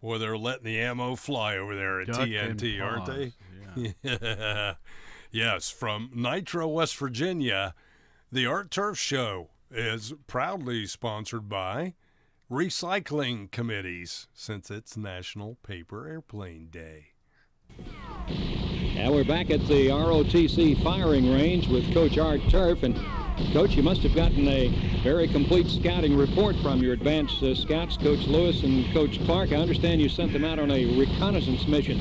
Boy, they're letting the ammo fly over there at Duck TNT, aren't they? Yeah. Yeah. Yes, from Nitro, West Virginia, the Art Turf Show is proudly sponsored by Recycling Committees since it's National Paper Airplane Day. And we're back at the ROTC firing range with Coach Art Turf. And Coach, you must have gotten a very complete scouting report from your advanced uh, scouts, Coach Lewis and Coach Clark. I understand you sent them out on a reconnaissance mission.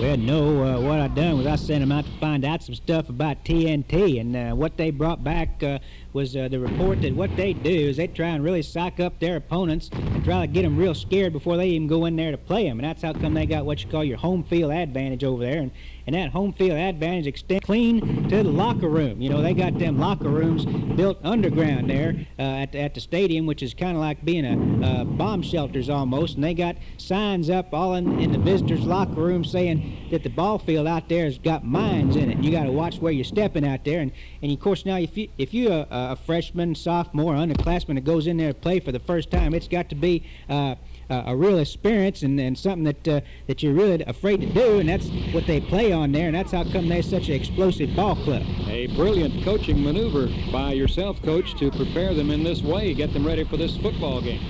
Well, no, uh, what I done was I sent them out to find out some stuff about TNT, and uh, what they brought back uh, was uh, the report that what they do is they try and really psych up their opponents and try to get them real scared before they even go in there to play them, and that's how come they got what you call your home field advantage over there, and, and that home field advantage extends clean to the locker room. You know, they got them locker rooms built underground there uh, at, at the stadium, which is kind of like being a, bomb shelters almost, and they got signs up all in, in the visitors' locker room saying that the ball field out there has got mines in it. You got to watch where you're stepping out there, and, and of course now if you if you're a, a freshman, sophomore, underclassman that goes in there to play for the first time, it's got to be uh, a a real experience and, and something that uh, that you're really afraid to do, and that's what they play on there, and that's how come they're such an explosive ball club. A brilliant coaching maneuver by yourself, Coach, to prepare them in this way, get them ready for this football game.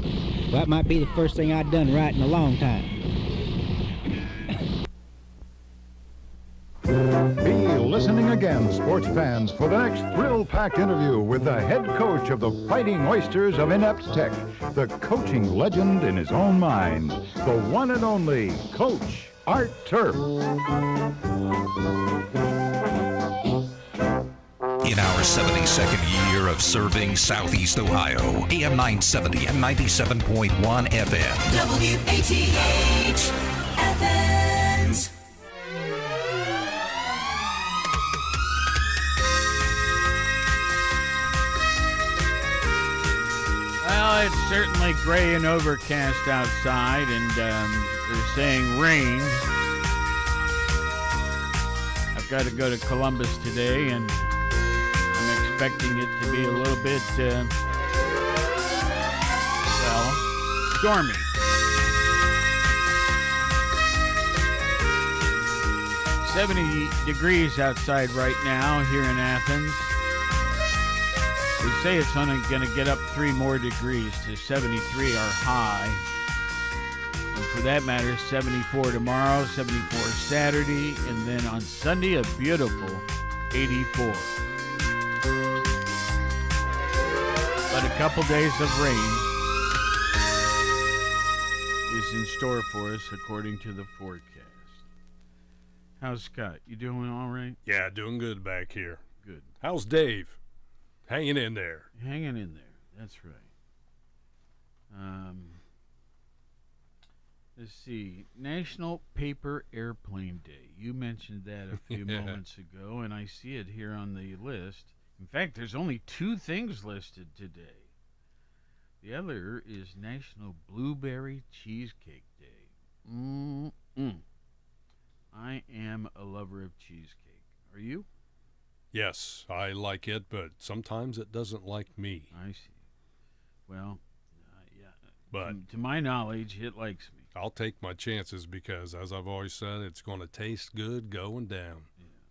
Well, that might be the first thing I've done right in a long time. Be listening again, sports fans, for the next thrill-packed interview with the head coach of the Fighting Oysters of Inept Tech, the coaching legend in his own mind, the one and only Coach Art Turf. In our 72nd year of serving Southeast Ohio, AM 970 and 97.1 FM. WATH it's certainly gray and overcast outside, and um, they're saying rain. I've got to go to Columbus today, and I'm expecting it to be a little bit, uh, well, stormy. Seventy degrees outside right now here in Athens. They say it's only going to get up three more degrees to 73 our high. And for that matter, 74 tomorrow, 74 Saturday, and then on Sunday, a beautiful 84. But a couple days of rain is in store for us according to the forecast. How's Scott? You doing all right? Yeah, doing good back here. Good. How's Dave? Hanging in there. Hanging in there. That's right. Um, let's see. National Paper Airplane Day. You mentioned that a few Yeah. moments ago, and I see it here on the list. In fact, there's only two things listed today. The other is National Blueberry Cheesecake Day. Mm-mm. I am a lover of cheesecake. Are you? Yes, I like it, but sometimes it doesn't like me. I see. Well, uh, yeah. But Mm, to my knowledge, it likes me. I'll take my chances because, as I've always said, it's going to taste good going down.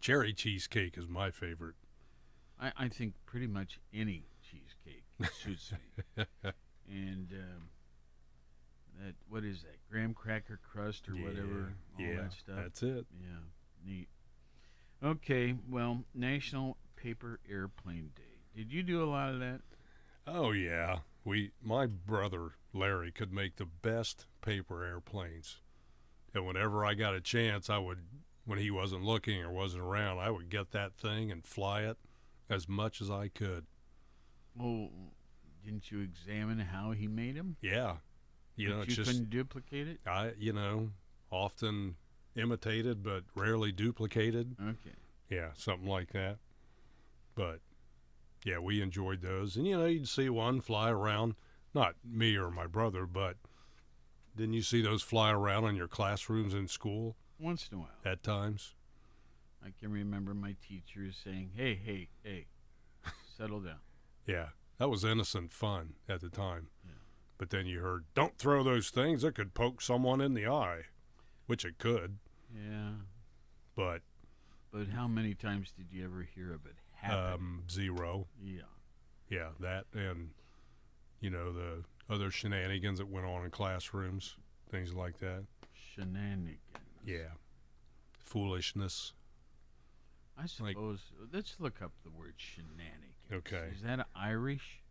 Cherry cheesecake is my favorite. I, I think pretty much any cheesecake suits me. And um, that what is that? Graham cracker crust or whatever, all yeah, that stuff. that's it. Yeah, neat. Okay, well, National Paper Airplane Day. Did you do a lot of that? Oh yeah, we my brother Larry could make the best paper airplanes, and whenever I got a chance, I would, when he wasn't looking or wasn't around, I would get that thing and fly it as much as I could. Well, didn't you examine how he made them? Yeah, you know, But it's you just couldn't duplicate it. I, you know, often imitated but rarely duplicated. Okay. Yeah, something like that. But yeah, we enjoyed those. And you know, you'd see one fly around, not me or my brother, but didn't you see those fly around in your classrooms in school Once in a while. at times? I can remember my teachers saying, "Hey, hey, hey, settle down." Yeah, that was innocent fun at the time. But then you heard, don't throw those things. It could poke someone in the eye, which it could. Yeah. But But how many times did you ever hear of it happen? um, zero. yeah. Yeah, that and, you know, the other shenanigans that went on in classrooms, things like that. Shenanigans. Yeah. Foolishness. I Like- suppose. let's look up the word shenanigans. Okay. Is that Irish?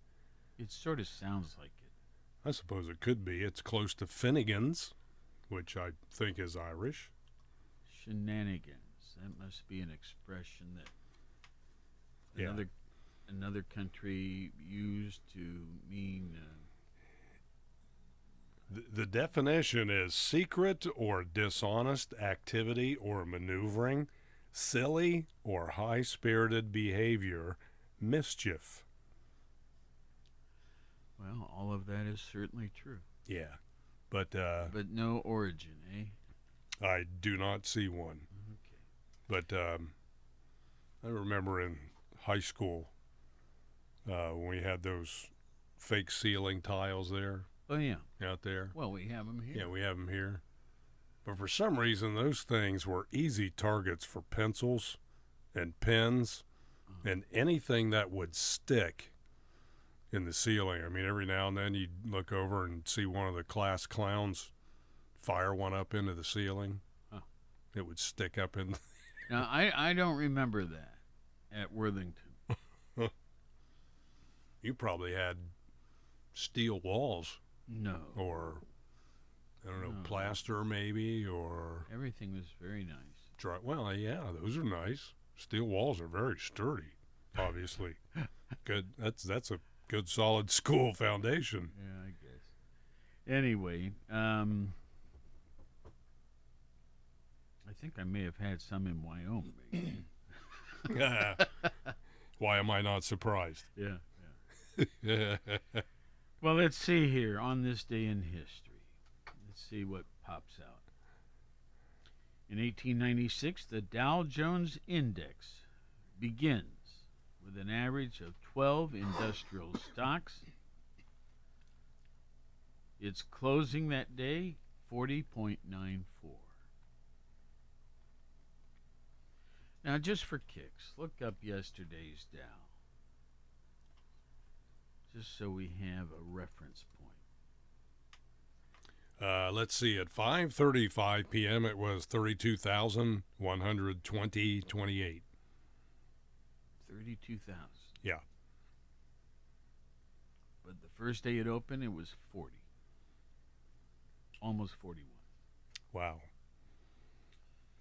It sort of sounds like it. I suppose it could be. It's close to Finnegan's, which I think is Irish. Shenanigans. That must be an expression that Yeah. another another country used to mean. Uh, The, the definition is secret or dishonest activity or maneuvering, silly or high spirited behavior, mischief. well, all of that is certainly true, Yeah. But uh, but no origin, eh? I do not see one. But um, I remember in high school uh, when we had those fake ceiling tiles there Oh yeah. out there. Well, we have them here. Yeah, we have them here. But for some reason, those things were easy targets for pencils and pens and anything that would stick in the ceiling. I mean, every now and then you'd look over and see one of the class clowns fire one up into the ceiling. Huh. It would stick up in. Now I I don't remember that at Worthington. You probably had steel walls No. or, I don't know, No. plaster maybe or Everything was very nice. Dry, well, yeah, those are nice. Steel walls are very sturdy. Obviously, good. That's that's a good solid school foundation. Yeah, I guess. Anyway, um, I think I may have had some in Wyoming. Why am I not surprised? yeah. Well, let's see here on this day in history. Let's see what pops out. In 1896, the Dow Jones Index begins with an average of 12 industrial stocks. Its closing that day, 40.94. Now, just for kicks, look up yesterday's Dow just so we have a reference point. Uh, let's see. At 5:35 p.m., it was 32,120.28. 32,000. Yeah. But the first day it opened, it was 40. Almost 41. Wow.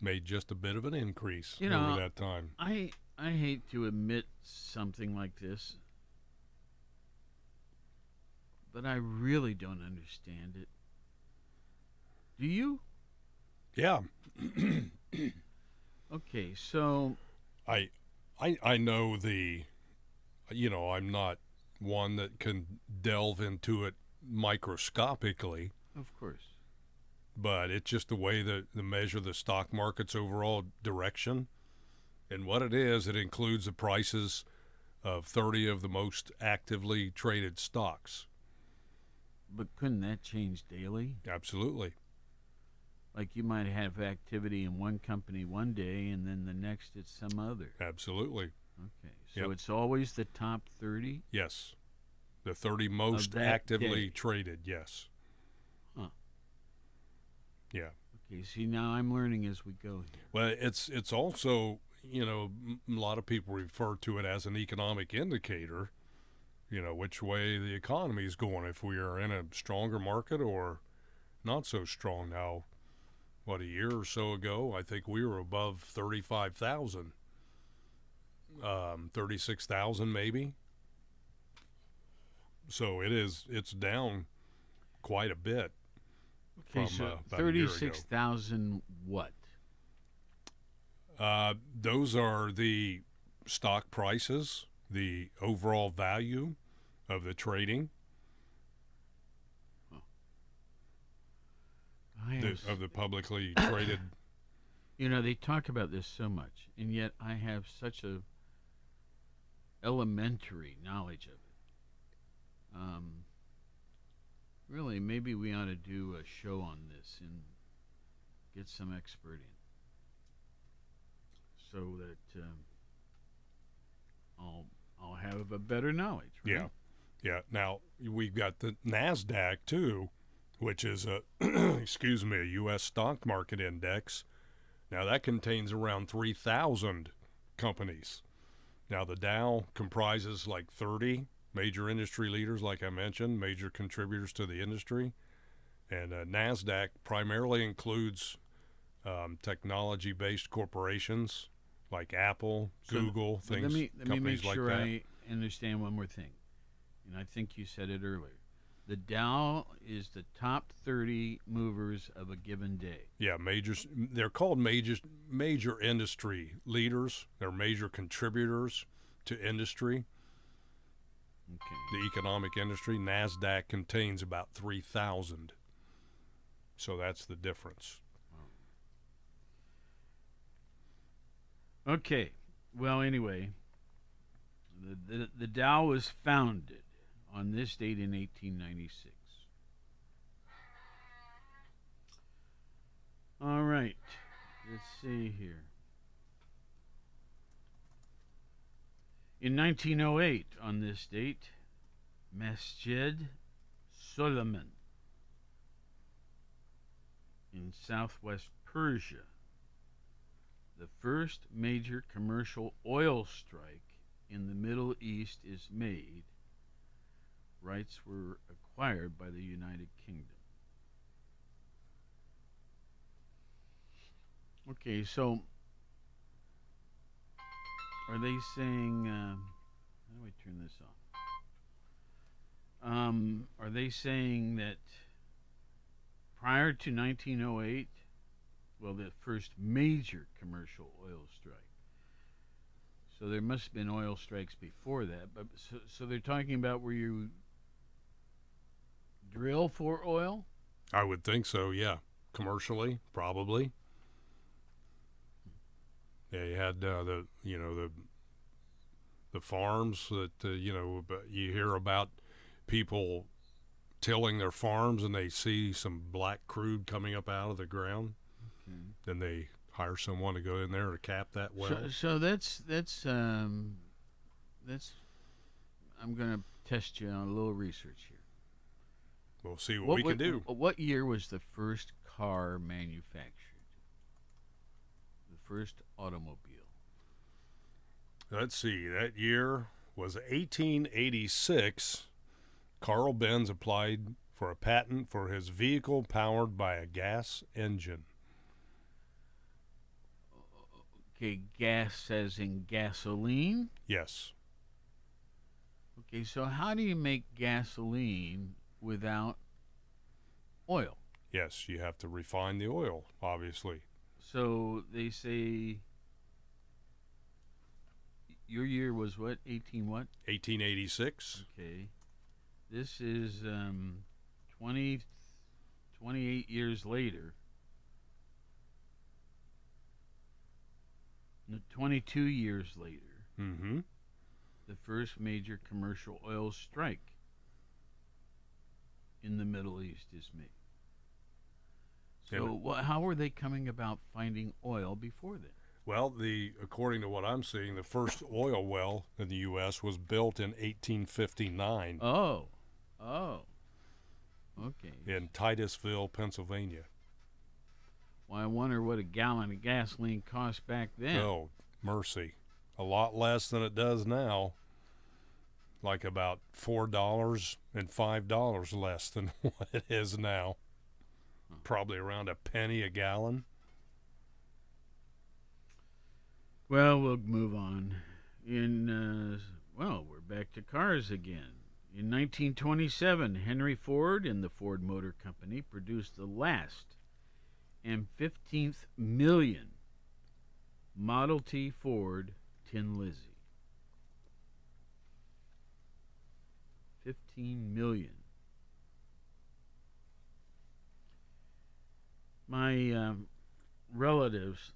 Made just a bit of an increase You know, over that time. I I hate to admit something like this, but I really don't understand it. Do you? Yeah. Okay, so I, I, I know the, you know, I'm not one that can delve into it microscopically, of course. But it's just the way that the measure the stock market's overall direction. And what it is, it includes the prices of 30 of the most actively traded stocks. But couldn't that change daily? Absolutely. Like you might have activity in one company one day and then the next it's some other. Absolutely. Okay. So Yep. it's always the top 30? Yes. The 30 most actively day. traded, yes. Yeah. Okay, see now I'm learning as we go here. Well, it's it's also you know a lot of people refer to it as an economic indicator. You know which way the economy is going. If we are in a stronger market or not so strong now. What a year or so ago, I think we were above thirty-five thousand, um, thirty-six thousand maybe. So it is. It's down quite a bit. Okay, From, so uh, about a year ago. 36,000 what? Uh, those are the stock prices, the overall value of the trading the, of the publicly traded. you know, they talk about this so much, and yet I have such a elementary knowledge of it. Um, Really, maybe we ought to do a show on this and get some expert in, so that um, I'll I'll have a better knowledge. Right? Yeah. Yeah. Now we've got the Nasdaq too, which is a excuse me, a U.S. stock market index. Now that contains around three thousand companies. Now the Dow comprises like thirty major industry leaders, like I mentioned, major contributors to the industry, and uh, Nasdaq primarily includes um, technology-based corporations like Apple, So, Google, things, let me let me make sure that. I understand one more thing, and I think you said it earlier. The Dow is the top 30 movers of a given day. Yeah, major. They're called major major industry leaders. They're major contributors to industry, Okay. the economic industry. Nasdaq contains about three thousand. So that's the difference. Okay. Well, anyway, the, the the Dow was founded on this date in 1896. All right. Let's see here. In 1908, on this date, Masjid Suleiman in southwest Persia the first major commercial oil strike in the Middle East is made. Rights were acquired by the United Kingdom. Okay, so are they saying? Um, how do I turn this off? Um, are they saying that prior to 1908? well, the first major commercial oil strike. So there must have been oil strikes before that, but so, so they're talking about where you drill for oil. I would think so. Yeah, commercially, probably. Yeah, you had uh, the you know the the farms that uh, you know you hear about people tilling their farms and they see some black crude coming up out of the ground. Then they hire someone to go in there to cap that well. so, so that's that's um, that's. I'm gonna test you on a little research here. we'll see what, we wa- can do. What year was the first car manufactured? First automobile. Let's see. That year was 1886. Carl Benz applied for a patent for his vehicle powered by a gas engine. Okay, gas as in gasoline. Yes. Okay, so how do you make gasoline without oil? Yes, you have to refine the oil, obviously. So they say your year was what? 18 what? 1886. Okay. This is um 20 28 years later. No, 22 years later. Mm-hmm. the first major commercial oil strike in the Middle East is made. So, wha how were they coming about finding oil before then? Well, the according to what I'm seeing, the first oil well in the U.S. was built in 1859 Oh, oh, okay. in Titusville, Pennsylvania. Well, I wonder what a gallon of gasoline cost back then. Oh, mercy. A lot less than it does now. Like about $4 and $5 less than what it is now. Probably around a penny a gallon. Well, we'll move on. In uh, well, we're back to cars again. In 1927, Henry Ford and the Ford Motor Company produced the last and 15th million Model T Ford Tin Lizzie. 15 million. My um, relatives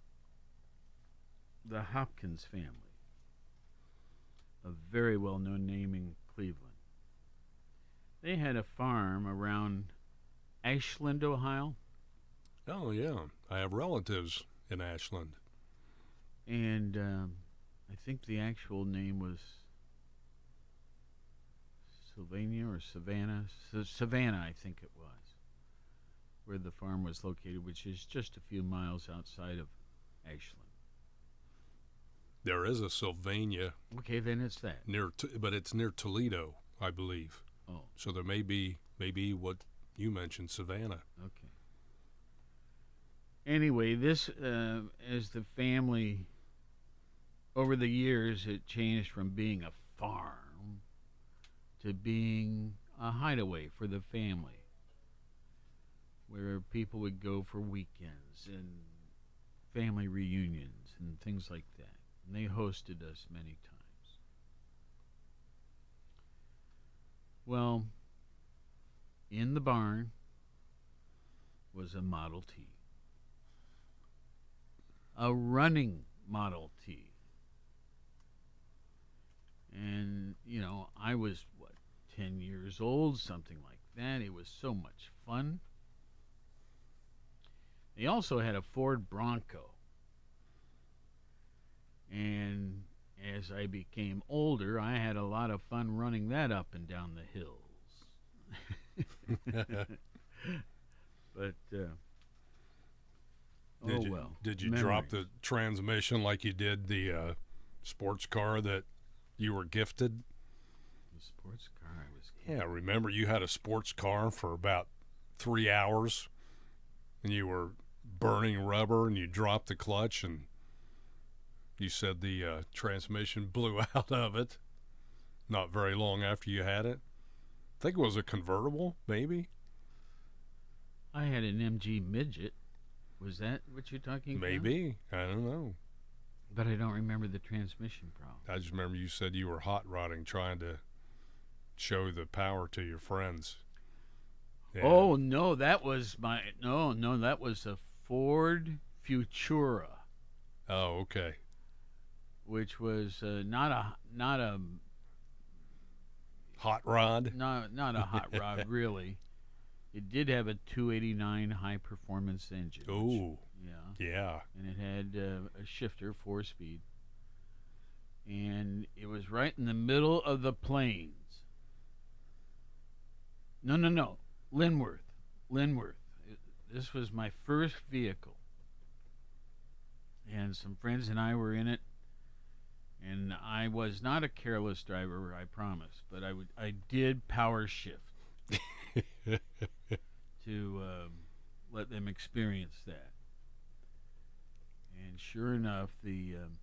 the Hopkins family, a very well known name in Cleveland. They had a farm around Ashland, Ohio, Oh yeah, I have relatives in Ashland. and um, I think the actual name was Sylvania or Savannah. S- Savannah, I think it was, where the farm was located, which is just a few miles outside of Ashland. There is a Sylvania Okay, then it's that. near, but it's near Toledo, I believe. Oh, So there may be maybe what you mentioned, Savannah. okay. Anyway, this uh, as the family over the years it changed from being a farm to being a hideaway for the family where people would go for weekends and family reunions and things like that. And they hosted us many times. Well, in the barn was a Model T. A running Model T. And, you know, I was, what, 10 years old, something like that. It was so much fun. They also had a Ford Bronco. And as I became older, I had a lot of fun running that up and down the hills. but, uh, Did oh you, well. Did you drop the transmission like you did the uh, sports car that you were gifted? The sports car I was Yeah, remember you had a sports car for about three hours, and you were burning rubber, and you dropped the clutch, and you said the uh, transmission blew out of it. Not very long after you had it. I think it was a convertible, maybe. I had an MG midget. Was that what you're talking about? Maybe I don't know. But I don't remember the transmission problem. I just remember you said you were hot rodding, trying to show the power to your friends. Yeah. Oh no, that was my no, no, that was a Ford Futura, oh, okay. which was uh, not a not a Hot rod. not not a hot rod really. It did have a 289 high performance engine. Oh, yeah. yeah. and it had uh, a shifter, four speed, and it was right in the middle of the plains. No, no, no, Linworth, Linworth. This was my first vehicle, and some friends and I were in it. And I was not a careless driver, I promise, but I would I did power shift to um, let them experience that. And sure enough, the um,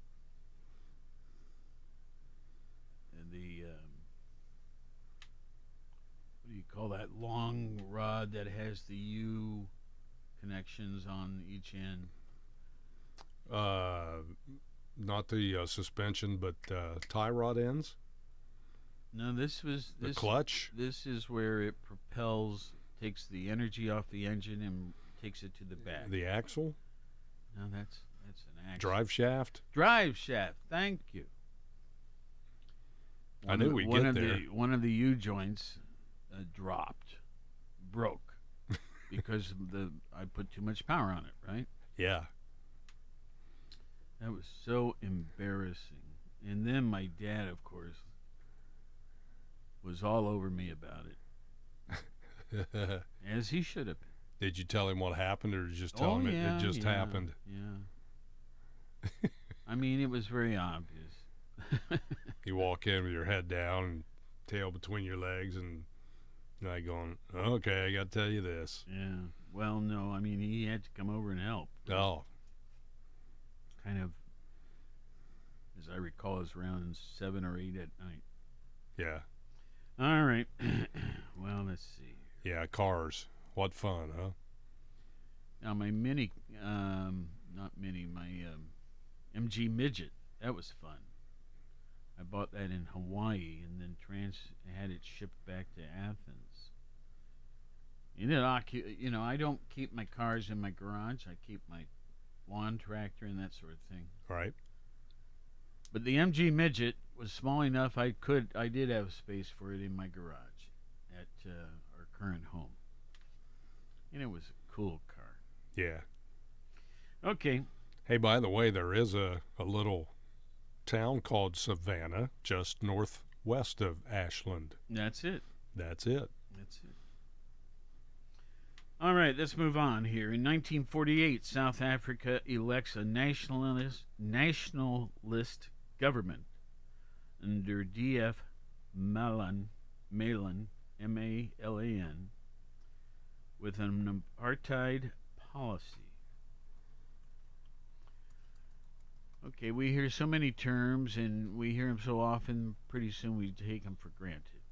the um, what do you call that long rod that has the U connections on each end? Uh, not the uh, suspension, but uh, tie rod ends. No, this was The this clutch. this is where it propels, takes the energy off the engine and takes it to the back. The axle. no, that's that's an action. Drive shaft. drive shaft. Thank you. I One knew we'd get there. The, one of the U joints uh, dropped, broke, because the I put too much power on it. Right. Yeah. That was so embarrassing. And then my dad, of course, was all over me about it, as he should have been. Did you tell him what happened, or just tell oh, him it, it just yeah, happened? Yeah. I mean, it was very obvious. You walk in with your head down and tail between your legs, and like going, "Okay, I got to tell you this." Yeah. Well, no, I mean, he had to come over and help. Oh, Kind of, as I recall, is around seven or eight at night. yeah, All right. well, let's see. yeah. Cars. What fun, huh? Now, my mini, um, not mini, my um, MG Midget, that was fun. I bought that in Hawaii and then trans had it shipped back to Athens. It occu- you know, I don't keep my cars in my garage. I keep my lawn tractor and that sort of thing. Right. But the MG Midget was small enough I could I did have space for it in my garage at at uh, our current home, and it was a cool car. Yeah. Okay, Hey, by the way, there is a, a little town called Savannah just northwest of Ashland. that's it. That's it. That's it. All right, let's move on here. In 1948, South Africa elects a nationalist nationalist government under D.F. Malan, Malan, M-A-L-A-N, with an apartheid policy. Okay, we hear so many terms and we hear them so often, pretty soon we take them for granted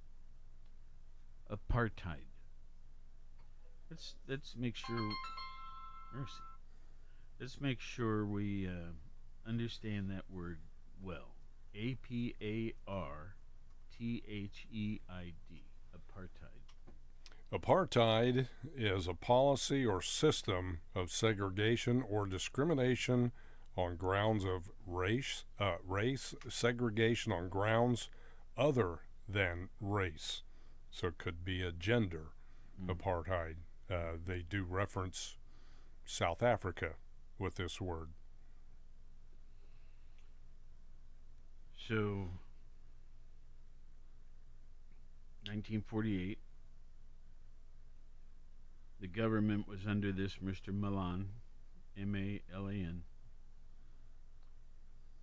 apartheid. Let's let's make sure. Mercy. Let's make sure we uh, understand that word well. A P A R T H E I D. Apartheid. Apartheid is a policy or system of segregation or discrimination on grounds of race, uh, race segregation on grounds other than race. So it could be a gender apartheid. Uh, they do reference South Africa with this word. So. 1948. The government was under this Mr. Malan, M A L A N,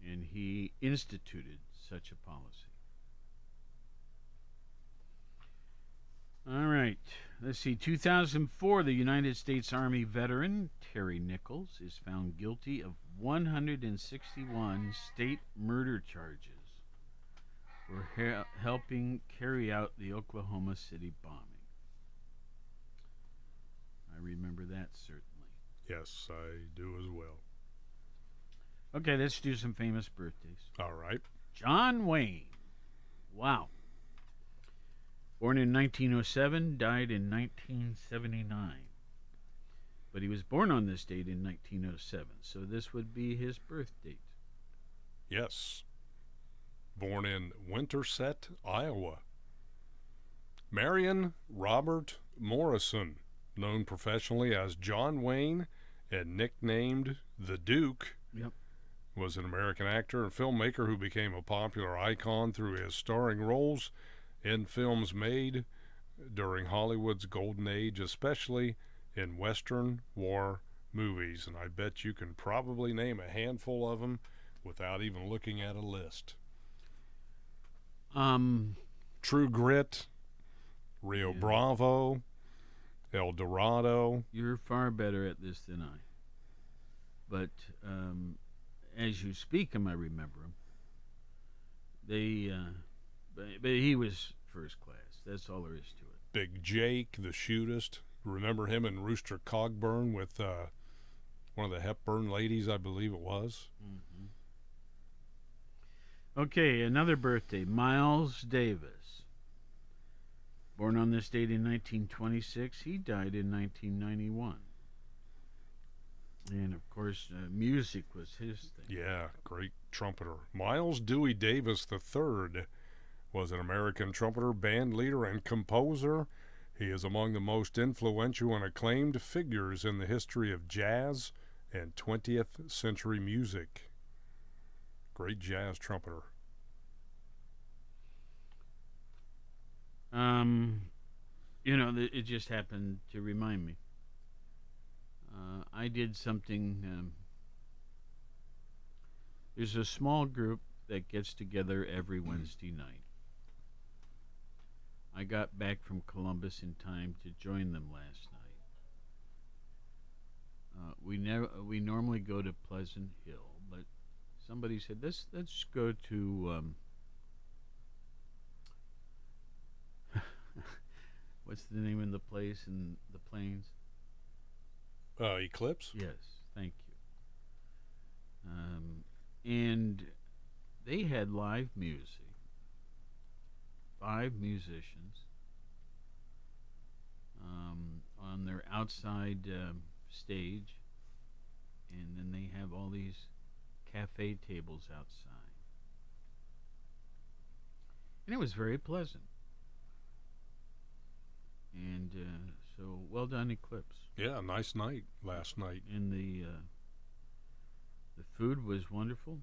and he instituted such a policy. All right. Let's see. 2004, the United States Army veteran Terry Nichols is found guilty of 161 state murder charges for he- helping carry out the Oklahoma City bombing. I remember that certainly. Yes, I do as well. Okay, let's do some famous birthdays. All right. John Wayne. Wow. Born in 1907, died in 1979. But he was born on this date in 1907, so this would be his birth date. Yes. Born in Winterset, Iowa. Marion Robert Morrison, known professionally as John Wayne and nicknamed the Duke, Yep. was an American actor and filmmaker who became a popular icon through his starring roles in films made during Hollywood's golden age, especially in Western war movies. And I bet you can probably name a handful of them without even looking at a list. Um, True Grit, Rio Yeah. Bravo, El Dorado. you're far better at this than I. But um, as you speak them, I remember them. They, uh, but, but he was first class. That's all there is to it. Big Jake, the shootist. Remember him and Rooster Cogburn with uh, one of the Hepburn ladies, I believe it was. Okay, another birthday, Miles Davis. Born on this date in 1926, he died in 1991. And of course, uh, music was his thing. Yeah, great trumpeter. Miles Dewey Davis III was an American trumpeter, band leader, and composer. He is among the most influential and acclaimed figures in the history of jazz and 20th century music. Great jazz trumpeter. Um, you know, it just happened to remind me. Uh, I did something. Um, there's a small group that gets together every Wednesday night. I got back from Columbus in time to join them last night. Uh, we never we normally go to Pleasant Hill, but somebody said let's let's go to um, what's the name of the place in the plains? Uh, Eclipse? Yes, thank you. Um, and they had live music, five musicians um, on their outside um, stage, and then they have all these cafe tables outside. And it was very pleasant. And uh, so, well done, Eclipse. Yeah, nice night last night. And the uh, the food was wonderful.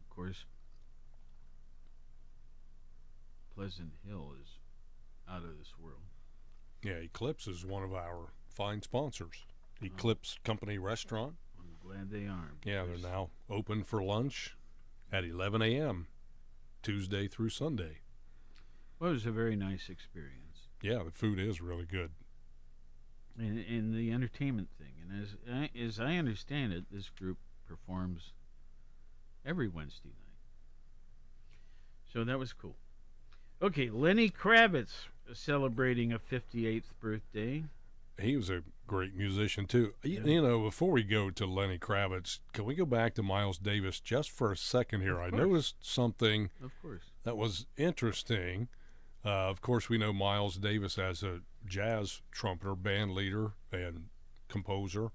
Of course, Pleasant Hill is out of this world. Yeah, Eclipse is one of our fine sponsors. Oh. Eclipse Company Restaurant. I'm glad they are. Yeah, they're now open for lunch at 11 a.m. Tuesday through Sunday. Well, it was a very nice experience. Yeah, the food is really good. And, and the entertainment thing. And as as I understand it, this group performs every Wednesday night. So that was cool. Okay, Lenny Kravitz celebrating a 58th birthday. He was a great musician too. You, Yeah. you know, before we go to Lenny Kravitz, can we go back to Miles Davis just for a second here? I noticed something Of course. that was interesting. Uh, of course, we know Miles Davis as a jazz trumpeter, band leader, and composer.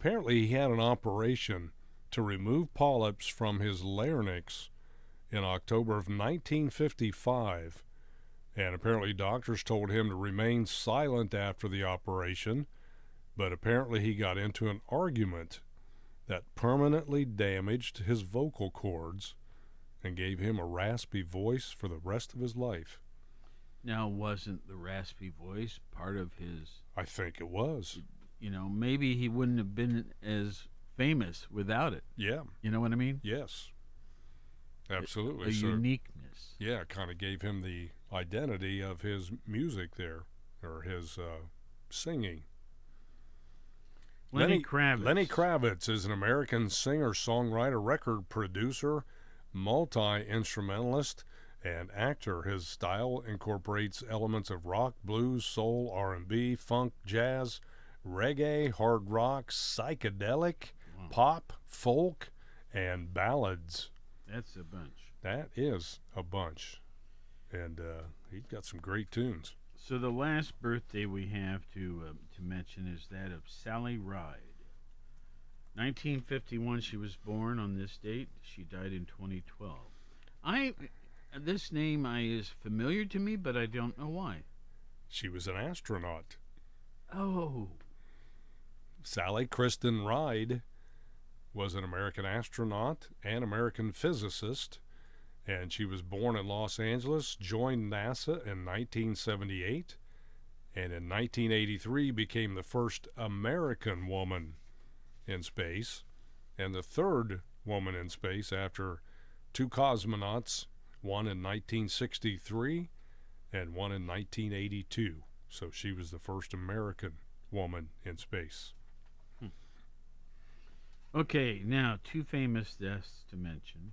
Apparently, he had an operation to remove polyps from his larynx in October of 1955. And apparently, doctors told him to remain silent after the operation. But apparently, he got into an argument that permanently damaged his vocal cords and gave him a raspy voice for the rest of his life. Now, wasn't the raspy voice part of his, I think it was. you know, maybe he wouldn't have been as famous without it. Yeah. You know what I mean? Yes. Absolutely. A So, uniqueness. yeah, kind of gave him the identity of his music there, or his uh, singing. Lenny, Kravitz. Lenny Kravitz is an American singer, songwriter, record producer, multi instrumentalist, and actor. His style incorporates elements of rock, blues, soul, R&B, funk, jazz, reggae, hard rock, psychedelic, Wow. pop, folk, and ballads. That's a bunch. That is a bunch, and uh, he's got some great tunes. So the last birthday we have to uh, to mention is that of Sally Ride. 1951, she was born on this date. She died in 2012. I this name I is familiar to me, but I don't know why. She was an astronaut. Oh, Sally Kristen Ride was an American astronaut and American physicist, and she was born in Los Angeles, joined NASA in 1978, and in 1983 became the first American woman in space and the third woman in space after two cosmonauts, one in 1963 and one in 1982. So she was the first American woman in space. Okay. Now two famous deaths to mention.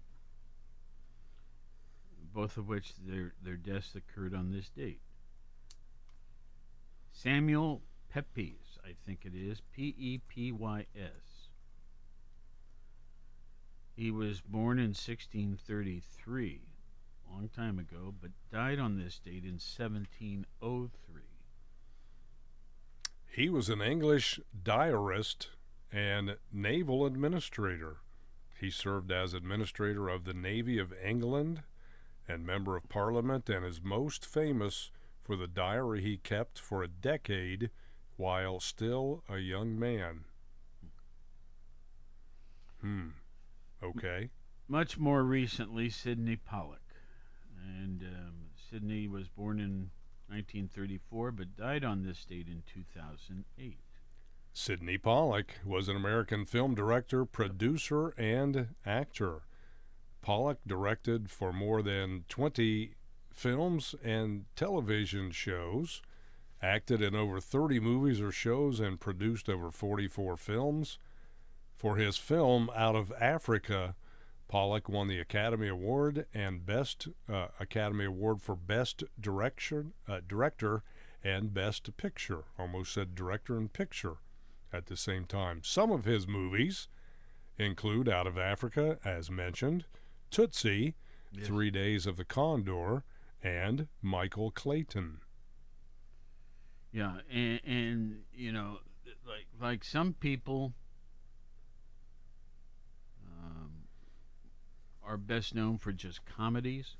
Both of which their their deaths occurred on this date. Samuel Pepys, I think it is P E P Y S. He was born in 1633, long time ago, but died on this date in 1703. He was an English diarist and naval administrator. He served as administrator of the Navy of England and member of Parliament, and is most famous for the diary he kept for a decade while still a young man. Hmm. Okay. Much more recently, Sidney Pollack. And um, Sidney was born in 1934 but died on this date in 2008. Sidney Pollack was an American film director, producer, and actor. Pollack directed for more than 20 films and television shows, acted in over 30 movies or shows, and produced over 44 films. For his film Out of Africa, Pollack won the Academy Award and Best uh, Academy Award for Best Direction, uh, Director and Best Picture. Almost said Director and Picture at the same time. Some of his movies include Out of Africa, as mentioned, Tootsie, Yes. Three Days of the Condor, and Michael Clayton. Yeah, and, and you know, like like some people um, are best known for just comedies.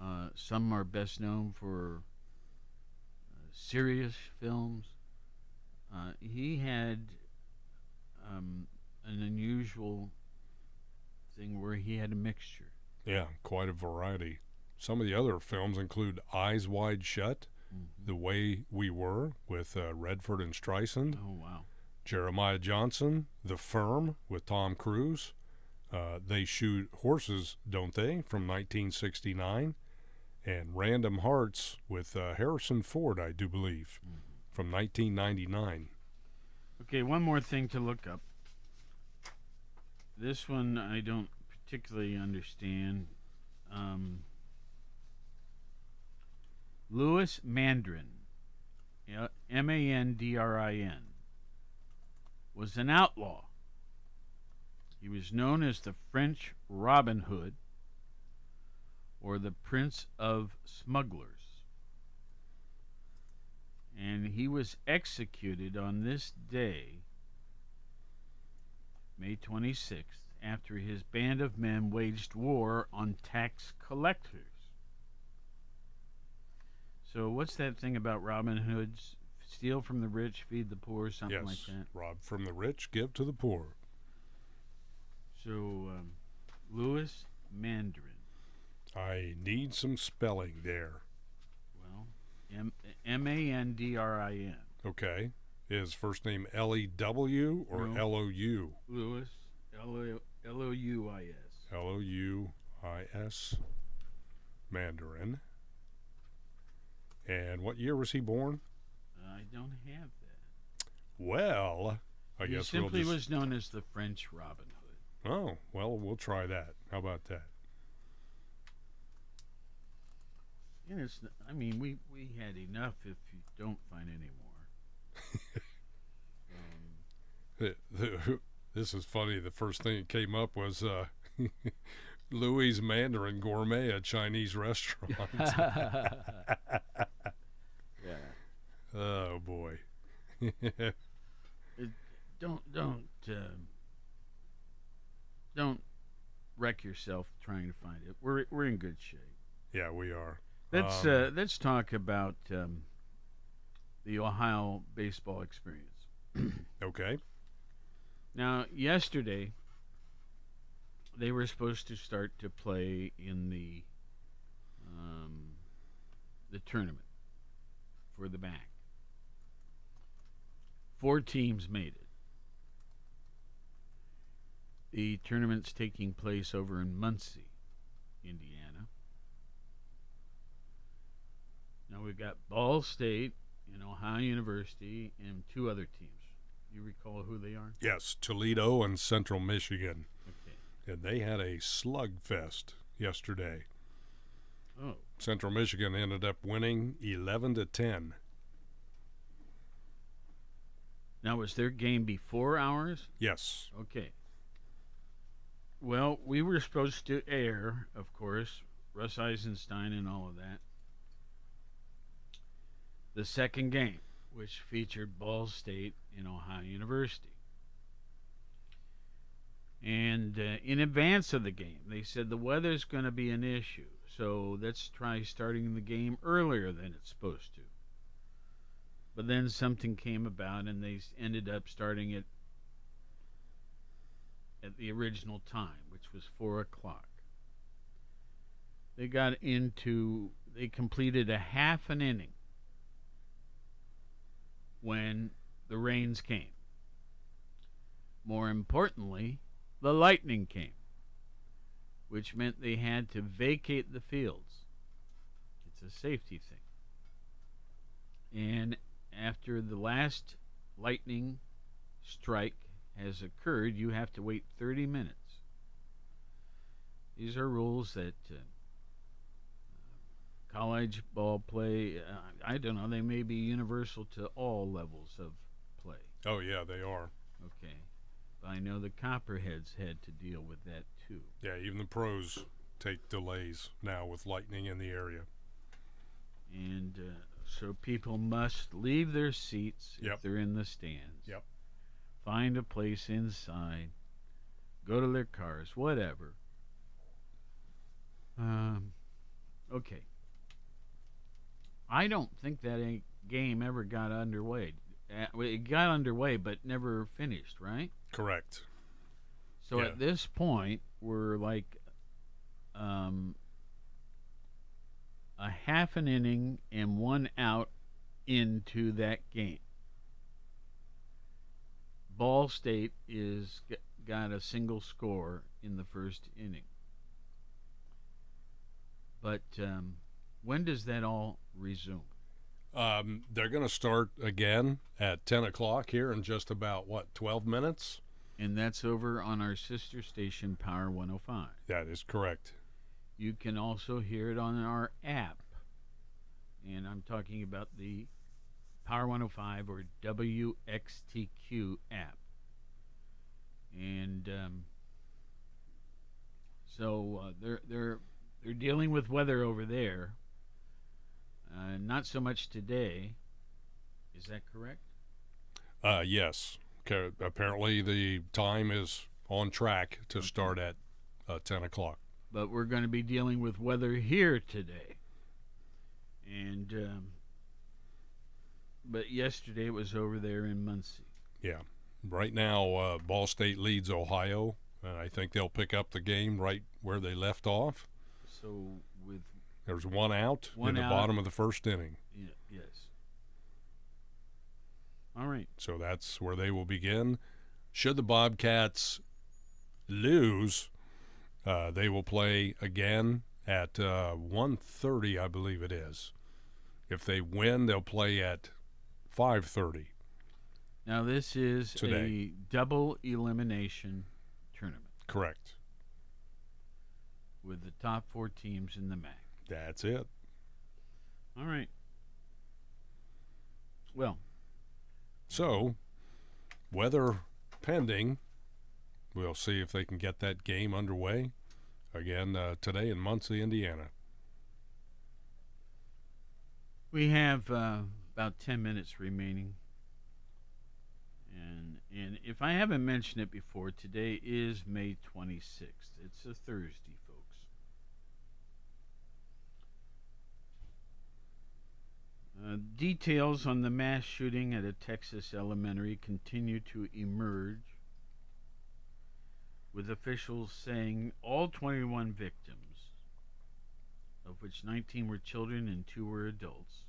Uh, some are best known for uh, serious films. Uh, he had um, an unusual thing where he had a mixture. Yeah, quite a variety. Some of the other films include Eyes Wide Shut, The Way We Were with uh, Redford and Streisand, Oh wow! Jeremiah Johnson, The Firm with Tom Cruise. Uh, they Shoot Horses, Don't They, from 1969. And Random Hearts with uh, Harrison Ford, I do believe, from 1999. Okay, one more thing to look up. This one I don't particularly understand. Um, Louis Mandrin, M A N D R I N, was an outlaw. He was known as the French Robin Hood or the Prince of Smugglers. And he was executed on this day, May 26th, after his band of men waged war on tax collectors. So, what's that thing about Robin Hood's steal from the rich, feed the poor, something yes, like that? rob from the rich, give to the poor. So, um, Louis Mandarin. I need some spelling there. Well, M M A N D R I N. Okay. Is first name L E W or No. L O U? Louis L O L O U I S. L O U I S. Mandarin. And what year was he born? I don't have that. Well, I he guess we'll simply just. was known as the French Robin Hood. Oh, well, we'll try that. How about that? And it's, n- I mean, we, we had enough if you don't find any more. um, The- the- this is funny. The first thing that came up was uh, Louis Mandarin Gourmet, a Chinese restaurant. yeah. oh, boy. Don't don't um, don't wreck yourself trying to find it. We're we're in good shape. yeah, we are. Let's Um, uh, let's talk about um, the Ohio baseball experience. Okay. Now, yesterday they were supposed to start to play in the um, the tournament for the back. Four teams made it. The tournament's taking place over in Muncie, Indiana. Now we've got Ball State and Ohio University and two other teams. You recall who they are? Yes, Toledo and Central Michigan. Okay. And they had a slugfest yesterday. Oh, Central Michigan ended up winning 11 to 10. now was their game before ours? Yes. Okay. Well, we were supposed to air, of course, Russ Eisenstein and all of that. The second game, which featured Ball State and Ohio University. And uh, in advance of the game, they said the weather's going to be an issue, so let's try starting the game earlier than it's supposed to. But then something came about, and they ended up starting it at the original time, which was four o'clock. They got into, they completed a half an inning when the rains came. More importantly, the lightning came, which meant they had to vacate the fields. It's a safety thing. And after the last lightning strike has occurred, you have to wait 30 minutes. These are rules that uh, college ball play, uh, I don't know, they may be universal to all levels of play. Oh, yeah, they are. Okay. But I know the Copperheads had to deal with that too. Yeah, even the pros take delays now with lightning in the area. And uh, so people must leave their seats Yep. if they're in the stands. Yep. Find a place inside. Go to their cars, whatever. Um, Okay. I don't think that a game ever got underway. Uh, It got underway, but never finished, right? Correct. So Yeah. at this point, we're like um, a half an inning and one out into that game. Ball State is got a single score in the first inning. But um, when does that all resume? Um, they're going to start again at 10 o'clock here in just about, what, 12 minutes? And that's over on our sister station, Power 105. That is correct. You can also hear it on our app. And I'm talking about the Power 105 or WXTQ app. And um, so uh, they're they're they're dealing with weather over there. Uh, not so much today. Is that correct? Uh, yes. Ca- Apparently, the time is on track to start at uh, 10 o'clock. but we're going to be dealing with weather here today. And um, but yesterday it was over there in Muncie. Yeah. Right now, uh, Ball State leads Ohio, and I think they'll pick up the game right where they left off. So with There's one out One in the out. bottom of the first inning. yeah, yes. All right. So that's where they will begin. Should the Bobcats lose, uh, they will play again at uh, 1.30, I believe it is. If they win, they'll play at 5.30. Now this is Today. a double elimination tournament Correct. with the top four teams in the MAC. That's it. All right. Well, So, weather pending, we'll see if they can get that game underway again uh, today in Muncie, Indiana. We have uh, about 10 minutes remaining. And and if I haven't mentioned it before, today is May 26th. It's a Thursday, folks. Uh, details on the mass shooting at a Texas elementary continue to emerge, with officials saying all 21 victims, of which 19 were children and 2 were adults,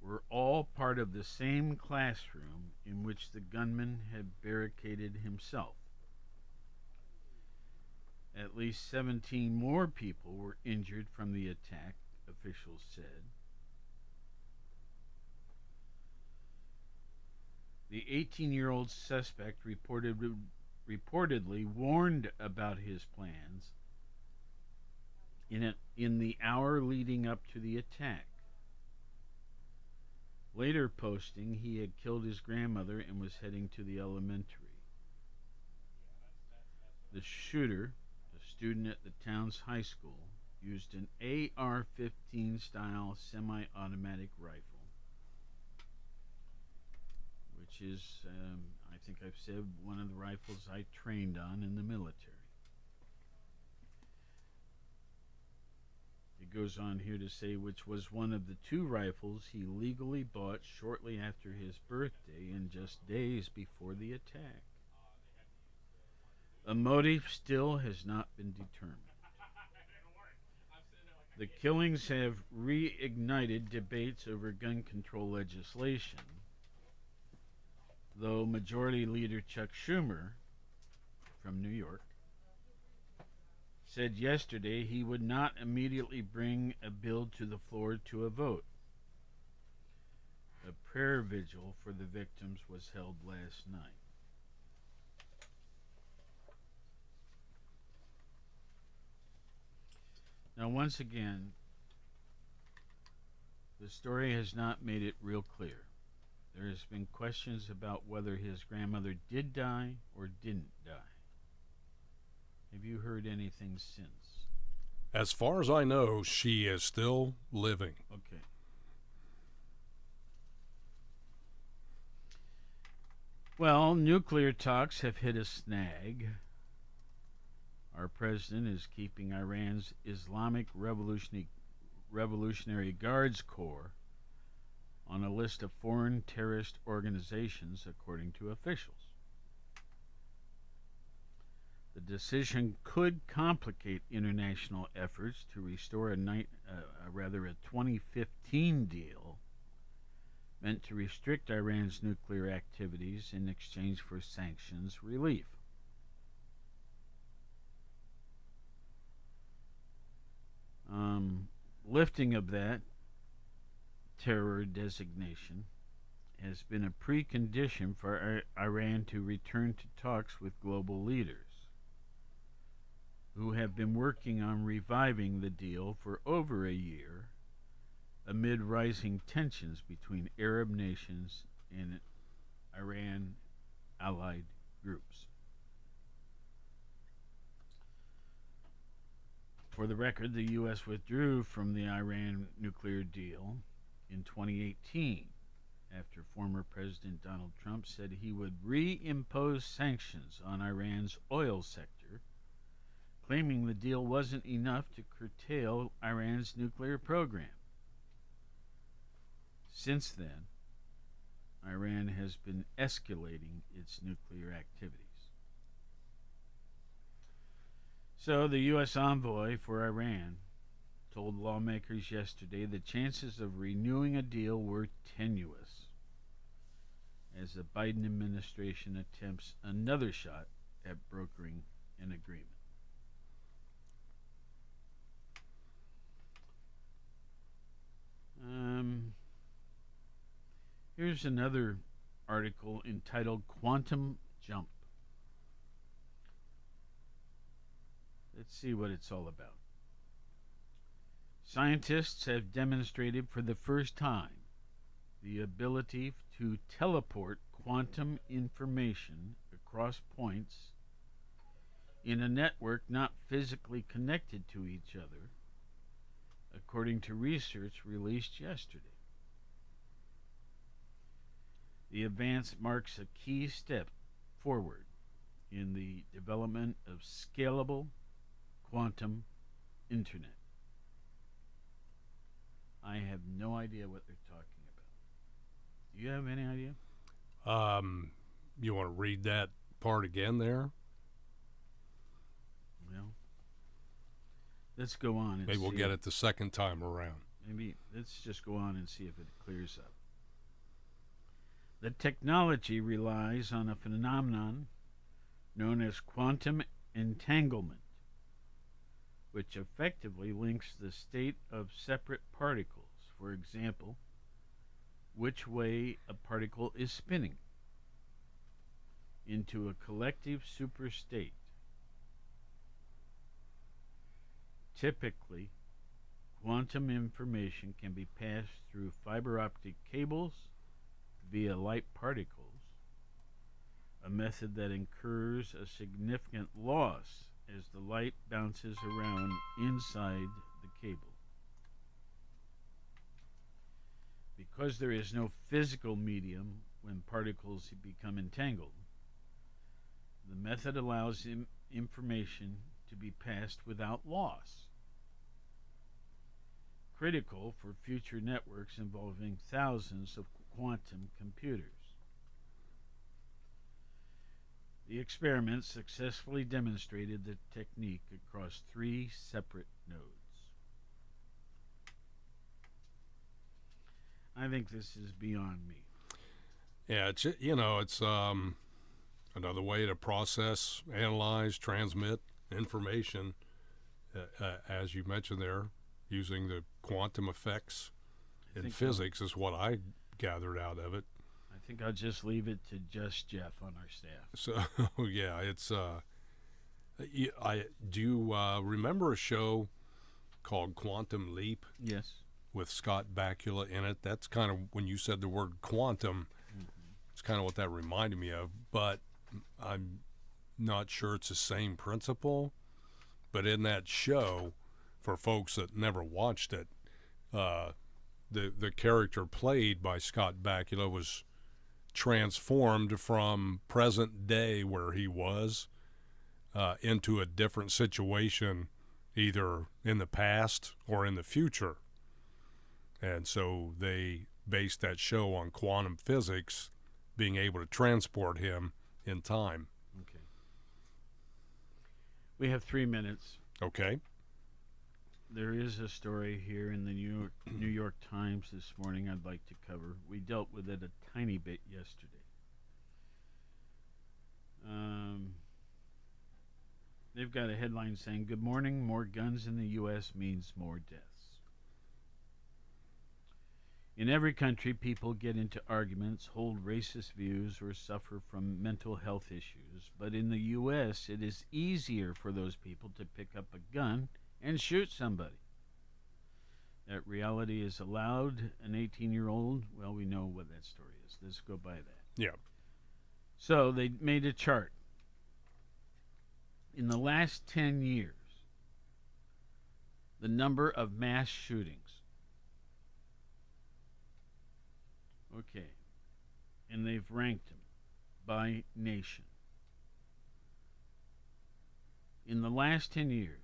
were all part of the same classroom in which the gunman had barricaded himself. At least 17 more people were injured from the attack, officials said. The 18 year old suspect reported, reportedly warned about his plans in, a, in the hour leading up to the attack. Later posting, he had killed his grandmother and was heading to the elementary. The shooter, a student at the town's high school, used an AR 15 style semi automatic rifle, which is, um, I think I've said, one of the rifles I trained on in the military. It goes on here to say which was one of the two rifles he legally bought shortly after his birthday and just days before the attack. A motive still has not been determined. The killings have reignited debates over gun control legislation, though Majority Leader Chuck Schumer from New York said yesterday he would not immediately bring a bill to the floor to a vote. A prayer vigil for the victims was held last night. Now, once again, the story has not made it real clear. There has been questions about whether his grandmother did die or didn't die. Have you heard anything since? As far as I know, she is still living. Okay. Well, nuclear talks have hit a snag. Our president is keeping Iran's Islamic Revolutionary, Revolutionary Guards Corps on a list of foreign terrorist organizations, according to officials. The decision could complicate international efforts to restore a, uh, a rather a 2015 deal meant to restrict Iran's nuclear activities in exchange for sanctions relief. Um, lifting of that terror designation has been a precondition for Iran to return to talks with global leaders who have been working on reviving the deal for over a year amid rising tensions between Arab nations and Iran allied groups. For the record, the U.S. withdrew from the Iran nuclear deal in 2018 after former President Donald Trump said he would reimpose sanctions on Iran's oil sector, claiming the deal wasn't enough to curtail Iran's nuclear program. Since then, Iran has been escalating its nuclear activities. So, the U.S. envoy for Iran told lawmakers yesterday the chances of renewing a deal were tenuous as the Biden administration attempts another shot at brokering an agreement. Um, here's another article entitled Quantum Jump. Let's see what it's all about. Scientists have demonstrated for the first time the ability to teleport quantum information across points in a network not physically connected to each other, according to research released yesterday. The advance marks a key step forward in the development of scalable quantum internet. I have no idea what they're talking about. Do you have any idea? Um, you want to read that part again there? Well, let's go on. And Maybe we'll get it the second time around. Maybe let's just go on and see if it clears up. The technology relies on a phenomenon known as quantum entanglement, which effectively links the state of separate particles. For example, which way a particle is spinning into a collective superstate. Typically, quantum information can be passed through fiber optic cables via light particles, a method that incurs a significant loss as the light bounces around inside the cable. Because there is no physical medium when particles become entangled, the method allows im- information to be passed without loss critical for future networks involving thousands of quantum computers. The experiment successfully demonstrated the technique across three separate nodes. I think this is beyond me. Yeah, it's you know it's um, another way to process, analyze, transmit information, uh, uh, as you mentioned there, using the quantum effects I in think I'll- physics is what I gathered out of it. I think I'll just leave it to just Jeff on our staff. So yeah, it's uh, I do you, uh, remember a show called Quantum Leap Yes. With Scott Bakula in it? That's kind of when you said the word quantum. It's kind of what that reminded me of, but I'm not sure it's the same principle. But in that show, for folks that never watched it, uh, the the character played by Scott Bakula was transformed from present day where he was uh, into a different situation, either in the past or in the future. And so they based that show on quantum physics being able to transport him in time. Okay. We have three minutes. Okay. There is a story here in the New York, New York Times this morning I'd like to cover. We dealt with it a tiny bit yesterday. Um, they've got a headline saying, Good morning, more guns in the U.S. means more deaths. In every country, people get into arguments, hold racist views, or suffer from mental health issues. But in the U.S., it is easier for those people to pick up a gun and shoot somebody. That reality is allowed an 18 year old. Well, we know what that story is. Let's go by that. Yeah. So they made a chart. In the last 10 years, the number of mass shootings. Okay. And they've ranked them by nation. In the last 10 years,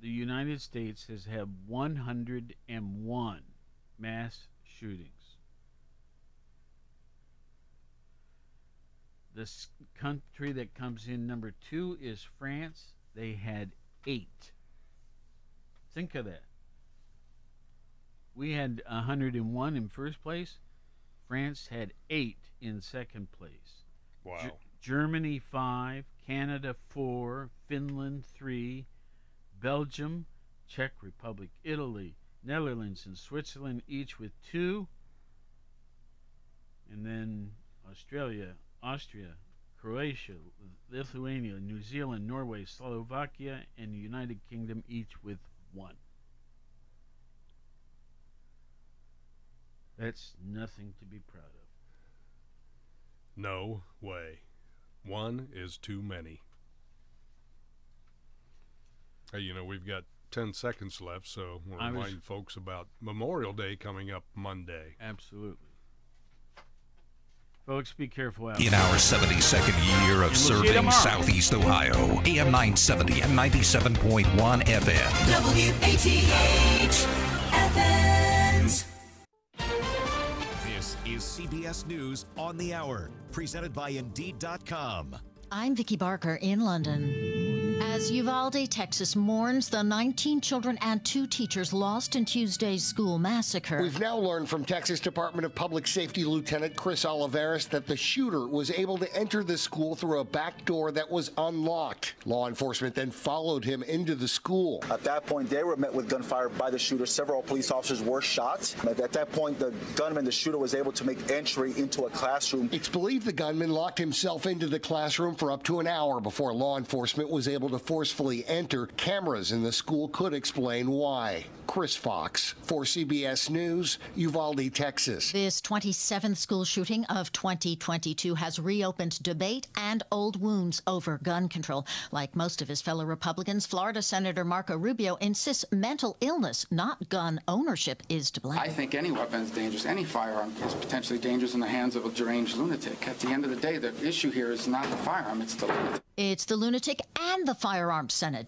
the United States has had 101 mass shootings. The country that comes in number two is France. They had eight. Think of that. We had 101 in first place. France had eight in second place. Wow. Ge- Germany five, Canada four, Finland three, Belgium, Czech Republic, Italy, Netherlands, and Switzerland each with two, and then Australia, Austria, Croatia, Lithuania, New Zealand, Norway, Slovakia, and the United Kingdom each with one. That's nothing to be proud of. No way. One is too many. Hey, you know, we've got 10 seconds left, so we'll I was- remind folks about Memorial Day coming up Monday. Absolutely. Folks, be careful out In our 72nd year of we'll serving. Southeast Ohio, AM 970 and 97.1 FM. WATH CBS News on the Hour, presented by Indeed.com. I'm Vicki Barker in London. As Uvalde, Texas mourns the 19 children and two teachers lost in Tuesday's school massacre. We've now learned from Texas Department of Public Safety Lieutenant Chris Olivarez that the shooter was able to enter the school through a back door that was unlocked. Law enforcement then followed him into the school. At that point, they were met with gunfire by the shooter. Several police officers were shot. At at that point, the gunman, the shooter, was able to make entry into a classroom. It's believed the gunman locked himself into the classroom for up to an hour before law enforcement was able to forcefully enter. Cameras in the school could explain why. Chris Fox for CBS News, Uvalde, Texas. This 27th school shooting of 2022 has reopened debate and old wounds over gun control. Like most of his fellow Republicans, Florida Senator Marco Rubio insists mental illness, not gun ownership, is to blame. I think any weapon is dangerous. Any firearm is potentially dangerous in the hands of a deranged lunatic. At the end of the day, the issue here is not the firearm, it's the lunatic. It's the lunatic and the firearms Senate.